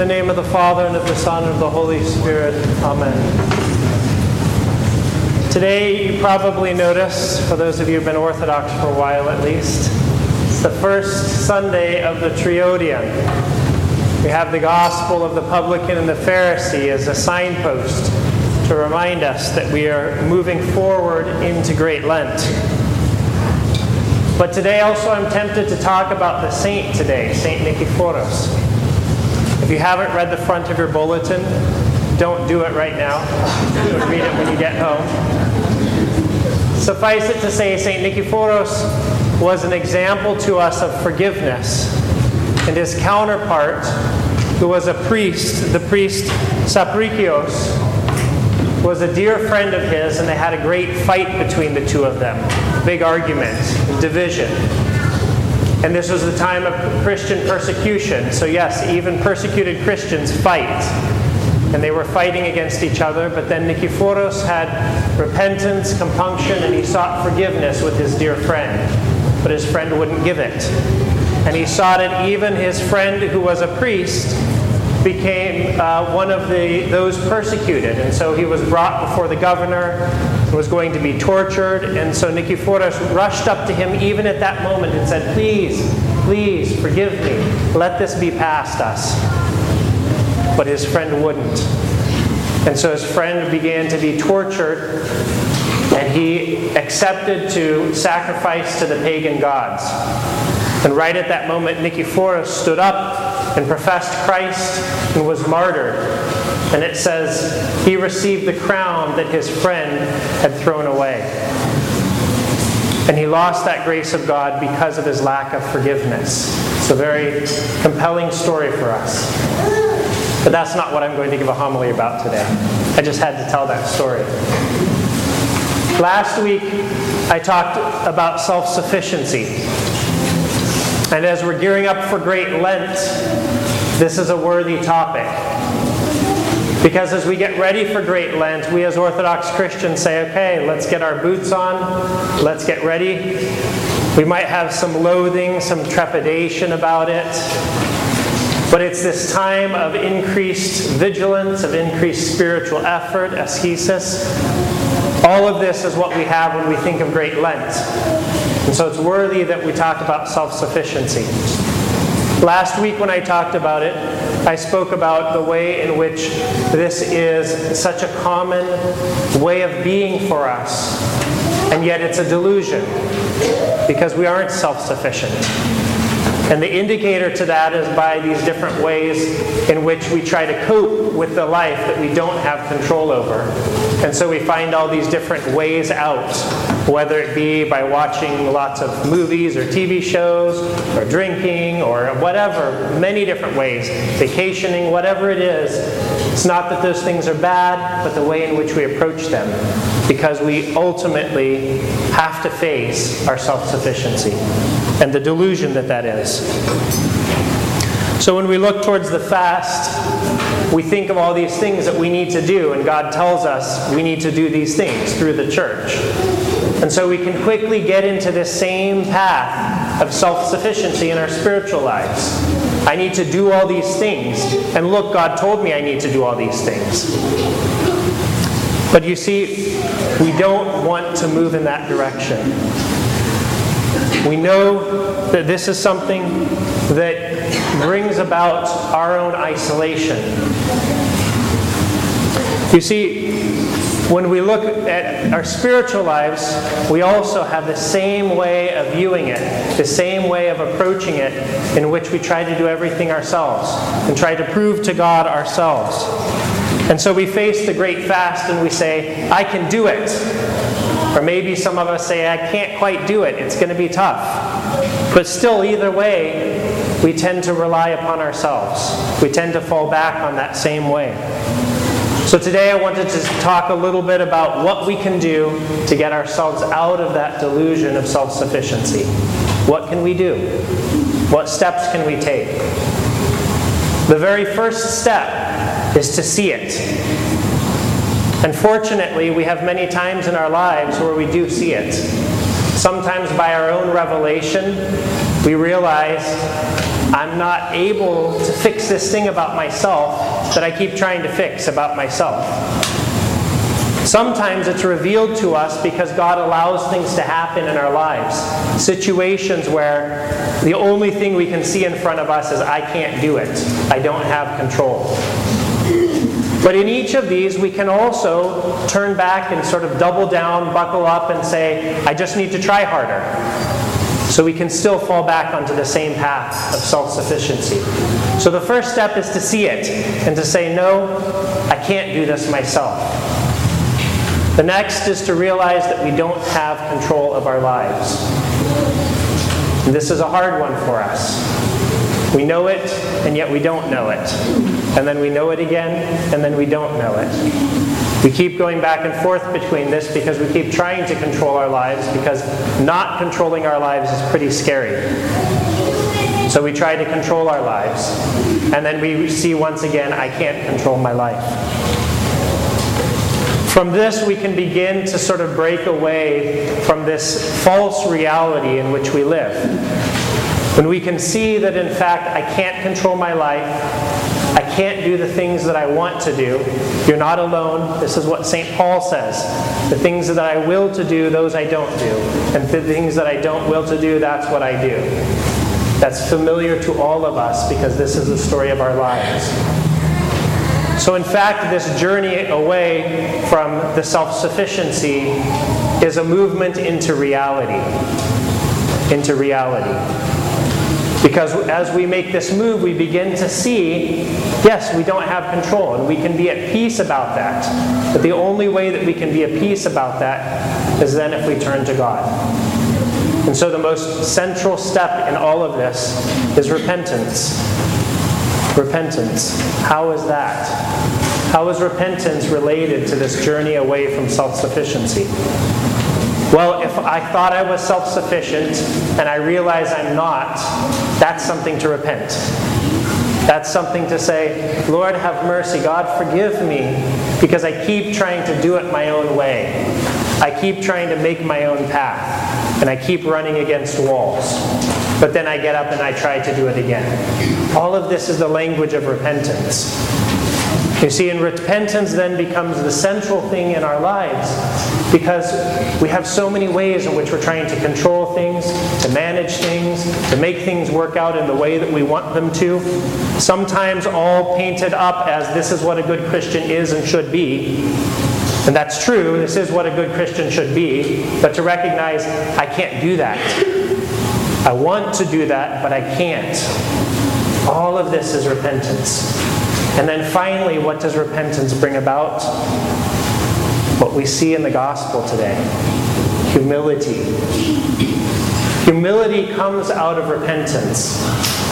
the name of the Father, and of the Son, and of the Holy Spirit. Amen. Today, you probably noticed, for those of you who've been Orthodox for a while at least, it's the first Sunday of the Triodion. We have the Gospel of the Publican and the Pharisee as a signpost to remind us that we are moving forward into Great Lent. But today also I'm tempted to talk about the saint today, Saint Nicephorus. If you haven't read the front of your bulletin, don't do it right now. Read it when you get home. Suffice it to say, St. Nicephorus was an example to us of forgiveness. And his counterpart, who was a priest, the priest Sapricios, was a dear friend of his, and they had a great fight between the two of them. Big argument, division. And this was the time of Christian persecution. So, yes, even persecuted Christians fight. And they were fighting against each other, but then Nicephorus had repentance, compunction, and he sought forgiveness with his dear friend. But his friend wouldn't give it. And he sought it even his friend, who was a priest, became uh, one of the, those persecuted. And so he was brought before the governor, was going to be tortured. And so Nicephorus rushed up to him even at that moment and said, Please, please, forgive me. Let this be past us. But his friend wouldn't. And so his friend began to be tortured, and he accepted to sacrifice to the pagan gods. And right at that moment, Nicephorus stood up and professed Christ and was martyred. And it says he received the crown that his friend had thrown away. And he lost that grace of God because of his lack of forgiveness. It's a very compelling story for us. But that's not what I'm going to give a homily about today. I just had to tell that story. Last week, I talked about self sufficiency. And as we're gearing up for Great Lent, this is a worthy topic. Because as we get ready for Great Lent, we as Orthodox Christians say, okay, let's get our boots on, let's get ready. We might have some loathing, some trepidation about it. But it's this time of increased vigilance, of increased spiritual effort, ascesis. All of this is what we have when we think of Great Lent. And so it's worthy that we talk about self sufficiency. Last week, when I talked about it, I spoke about the way in which this is such a common way of being for us, and yet it's a delusion because we aren't self sufficient. And the indicator to that is by these different ways in which we try to cope with the life that we don't have control over. And so we find all these different ways out, whether it be by watching lots of movies or TV shows, or drinking, or whatever, many different ways, vacationing, whatever it is. It's not that those things are bad, but the way in which we approach them. Because we ultimately have to face our self sufficiency and the delusion that that is. So when we look towards the fast, we think of all these things that we need to do, and God tells us we need to do these things through the church. And so we can quickly get into this same path of self sufficiency in our spiritual lives. I need to do all these things. And look, God told me I need to do all these things. But you see, we don't want to move in that direction. We know that this is something that brings about our own isolation. You see, when we look at our spiritual lives, we also have the same way of viewing it, the same way of approaching it, in which we try to do everything ourselves and try to prove to God ourselves. And so we face the great fast and we say, I can do it. Or maybe some of us say, I can't quite do it, it's going to be tough. But still, either way, we tend to rely upon ourselves. We tend to fall back on that same way. So today I wanted to talk a little bit about what we can do to get ourselves out of that delusion of self sufficiency. What can we do? What steps can we take? The very first step is to see it. Unfortunately, we have many times in our lives where we do see it. Sometimes by our own revelation, we realize I'm not able to fix this thing about myself that I keep trying to fix about myself. Sometimes it's revealed to us because God allows things to happen in our lives. Situations where the only thing we can see in front of us is, I can't do it. I don't have control. But in each of these, we can also turn back and sort of double down, buckle up, and say, I just need to try harder. So we can still fall back onto the same path of self sufficiency. So the first step is to see it and to say, No, I can't do this myself. The next is to realize that we don't have control of our lives. And this is a hard one for us. We know it, and yet we don't know it. And then we know it again, and then we don't know it. We keep going back and forth between this because we keep trying to control our lives because not controlling our lives is pretty scary. So we try to control our lives, and then we see once again, I can't control my life. From this, we can begin to sort of break away from this false reality in which we live. When we can see that, in fact, I can't control my life, I can't do the things that I want to do. You're not alone. This is what St. Paul says. The things that I will to do, those I don't do. And the things that I don't will to do, that's what I do. That's familiar to all of us because this is the story of our lives. So, in fact, this journey away from the self sufficiency is a movement into reality. Into reality. Because as we make this move, we begin to see yes, we don't have control, and we can be at peace about that. But the only way that we can be at peace about that is then if we turn to God. And so the most central step in all of this is repentance. Repentance. How is that? How is repentance related to this journey away from self sufficiency? Well, if I thought I was self sufficient and I realize I'm not, that's something to repent. That's something to say, Lord, have mercy. God, forgive me because I keep trying to do it my own way. I keep trying to make my own path and I keep running against walls. But then I get up and I try to do it again. All of this is the language of repentance. You see, and repentance then becomes the central thing in our lives because we have so many ways in which we're trying to control things, to manage things, to make things work out in the way that we want them to. Sometimes all painted up as this is what a good Christian is and should be. And that's true, this is what a good Christian should be, but to recognize I can't do that. I want to do that, but I can't. All of this is repentance. And then finally, what does repentance bring about? What we see in the gospel today humility. Humility comes out of repentance.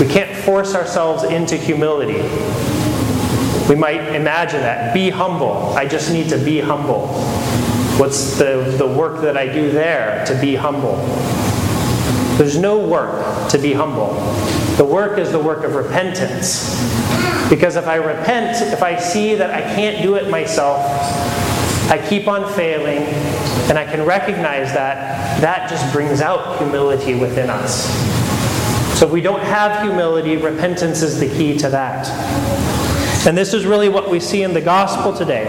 We can't force ourselves into humility. We might imagine that. Be humble. I just need to be humble. What's the, the work that I do there to be humble? There's no work to be humble. The work is the work of repentance. Because if I repent, if I see that I can't do it myself, I keep on failing, and I can recognize that, that just brings out humility within us. So if we don't have humility, repentance is the key to that. And this is really what we see in the gospel today.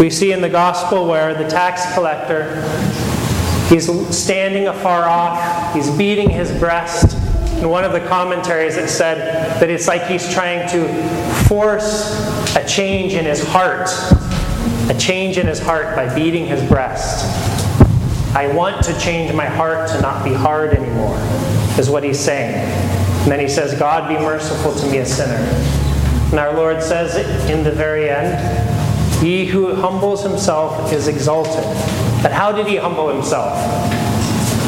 We see in the gospel where the tax collector, he's standing afar off, he's beating his breast, in one of the commentaries, it said that it's like he's trying to force a change in his heart, a change in his heart by beating his breast. I want to change my heart to not be hard anymore, is what he's saying. And then he says, God be merciful to me, a sinner. And our Lord says in the very end, He who humbles himself is exalted. But how did he humble himself?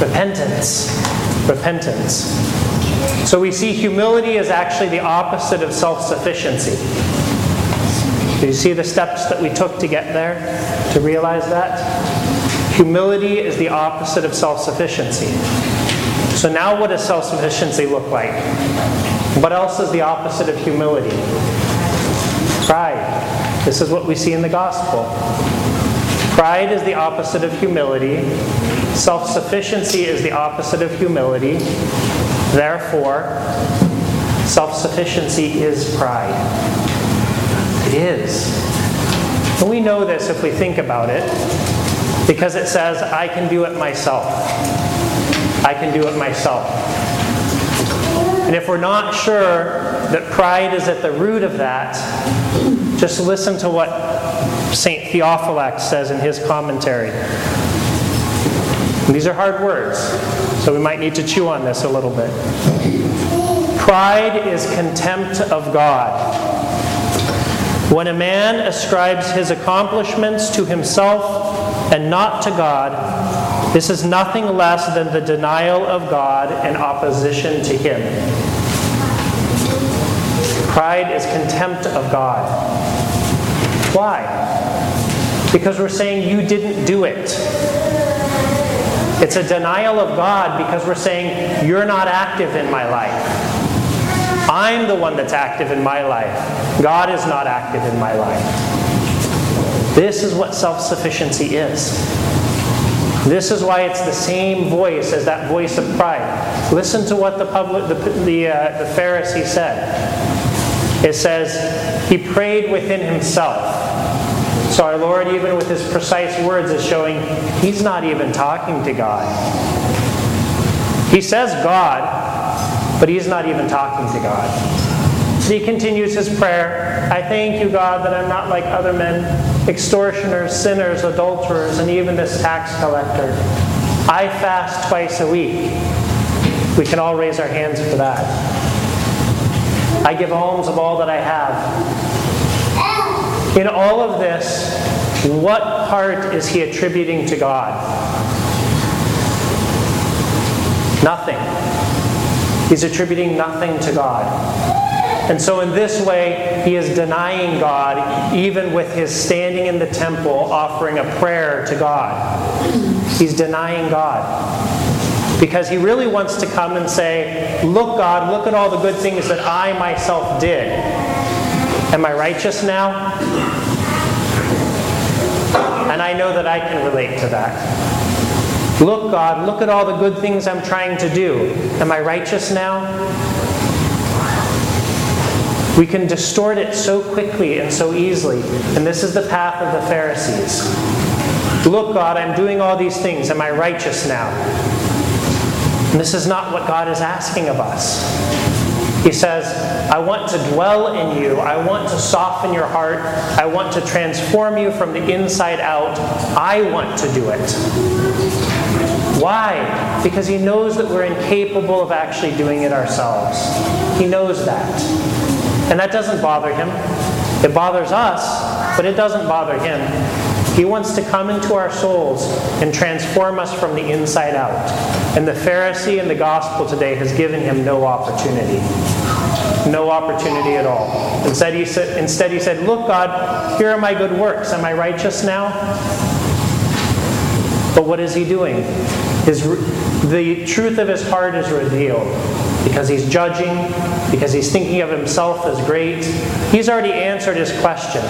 Repentance. Repentance. So we see humility is actually the opposite of self sufficiency. Do you see the steps that we took to get there to realize that? Humility is the opposite of self sufficiency. So now, what does self sufficiency look like? What else is the opposite of humility? Pride. This is what we see in the gospel. Pride is the opposite of humility. Self sufficiency is the opposite of humility. Therefore, Self sufficiency is pride. It is. And we know this if we think about it, because it says, I can do it myself. I can do it myself. And if we're not sure that pride is at the root of that, just listen to what St. Theophylact says in his commentary. And these are hard words, so we might need to chew on this a little bit. Pride is contempt of God. When a man ascribes his accomplishments to himself and not to God, this is nothing less than the denial of God and opposition to Him. Pride is contempt of God. Why? Because we're saying you didn't do it. It's a denial of God because we're saying you're not active in my life. I'm the one that's active in my life. God is not active in my life. This is what self sufficiency is. This is why it's the same voice as that voice of pride. Listen to what the, public, the, the, uh, the Pharisee said. It says, He prayed within himself. So our Lord, even with his precise words, is showing he's not even talking to God. He says God, but he's not even talking to God. So he continues his prayer I thank you, God, that I'm not like other men, extortioners, sinners, adulterers, and even this tax collector. I fast twice a week. We can all raise our hands for that. I give alms of all that I have. In all of this, what part is he attributing to God? Nothing. He's attributing nothing to God. And so, in this way, he is denying God, even with his standing in the temple offering a prayer to God. He's denying God. Because he really wants to come and say, Look, God, look at all the good things that I myself did. Am I righteous now? And I know that I can relate to that. Look, God, look at all the good things I'm trying to do. Am I righteous now? We can distort it so quickly and so easily. And this is the path of the Pharisees. Look, God, I'm doing all these things. Am I righteous now? And this is not what God is asking of us. He says, I want to dwell in you. I want to soften your heart. I want to transform you from the inside out. I want to do it. Why? Because he knows that we're incapable of actually doing it ourselves. He knows that. And that doesn't bother him. It bothers us, but it doesn't bother him. He wants to come into our souls and transform us from the inside out. And the Pharisee in the gospel today has given him no opportunity. No opportunity at all. Instead he, said, instead, he said, Look, God, here are my good works. Am I righteous now? But what is he doing? His, the truth of his heart is revealed because he's judging, because he's thinking of himself as great. He's already answered his question.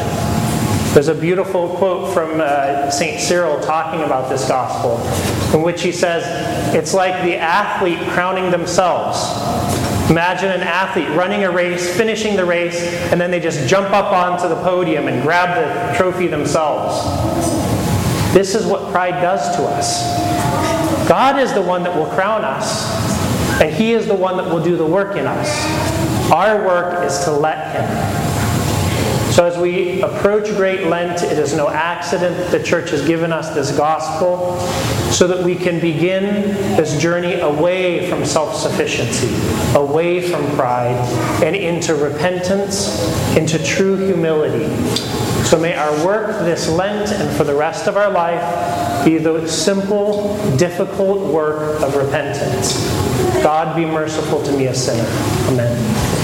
There's a beautiful quote from uh, St. Cyril talking about this gospel, in which he says, It's like the athlete crowning themselves. Imagine an athlete running a race, finishing the race, and then they just jump up onto the podium and grab the trophy themselves. This is what pride does to us. God is the one that will crown us, and He is the one that will do the work in us. Our work is to let Him. So, as we approach Great Lent, it is no accident that the church has given us this gospel so that we can begin this journey away from self sufficiency, away from pride, and into repentance, into true humility. So, may our work this Lent and for the rest of our life be the simple, difficult work of repentance. God be merciful to me, a sinner. Amen.